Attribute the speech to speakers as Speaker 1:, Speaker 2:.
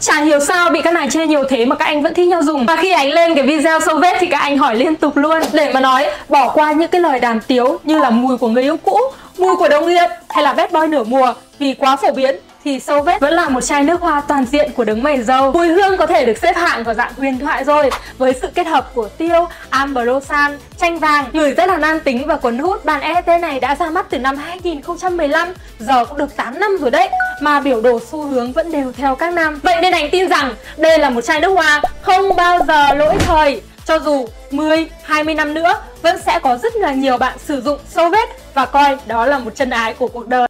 Speaker 1: Chả hiểu sao bị các nàng chê nhiều thế mà các anh vẫn thích nhau dùng. Và khi anh lên cái video sâu vết thì các anh hỏi liên tục luôn. Để mà nói bỏ qua những cái lời đàm tiếu như là mùi của người yêu cũ Mùi của đồng nghiệp hay là bad boy nửa mùa Vì quá phổ biến thì sâu vết vẫn là một chai nước hoa toàn diện của đấng mày dâu. Mùi hương có thể được xếp hạng vào dạng huyền thoại rồi với sự kết hợp của tiêu, ambrosan, chanh vàng, người rất là nam tính và cuốn hút. bàn ET này đã ra mắt từ năm 2015, giờ cũng được 8 năm rồi đấy mà biểu đồ xu hướng vẫn đều theo các năm. Vậy nên anh tin rằng đây là một chai nước hoa không bao giờ lỗi thời. Cho dù 10, 20 năm nữa vẫn sẽ có rất là nhiều bạn sử dụng sâu vết và coi đó là một chân ái của cuộc đời.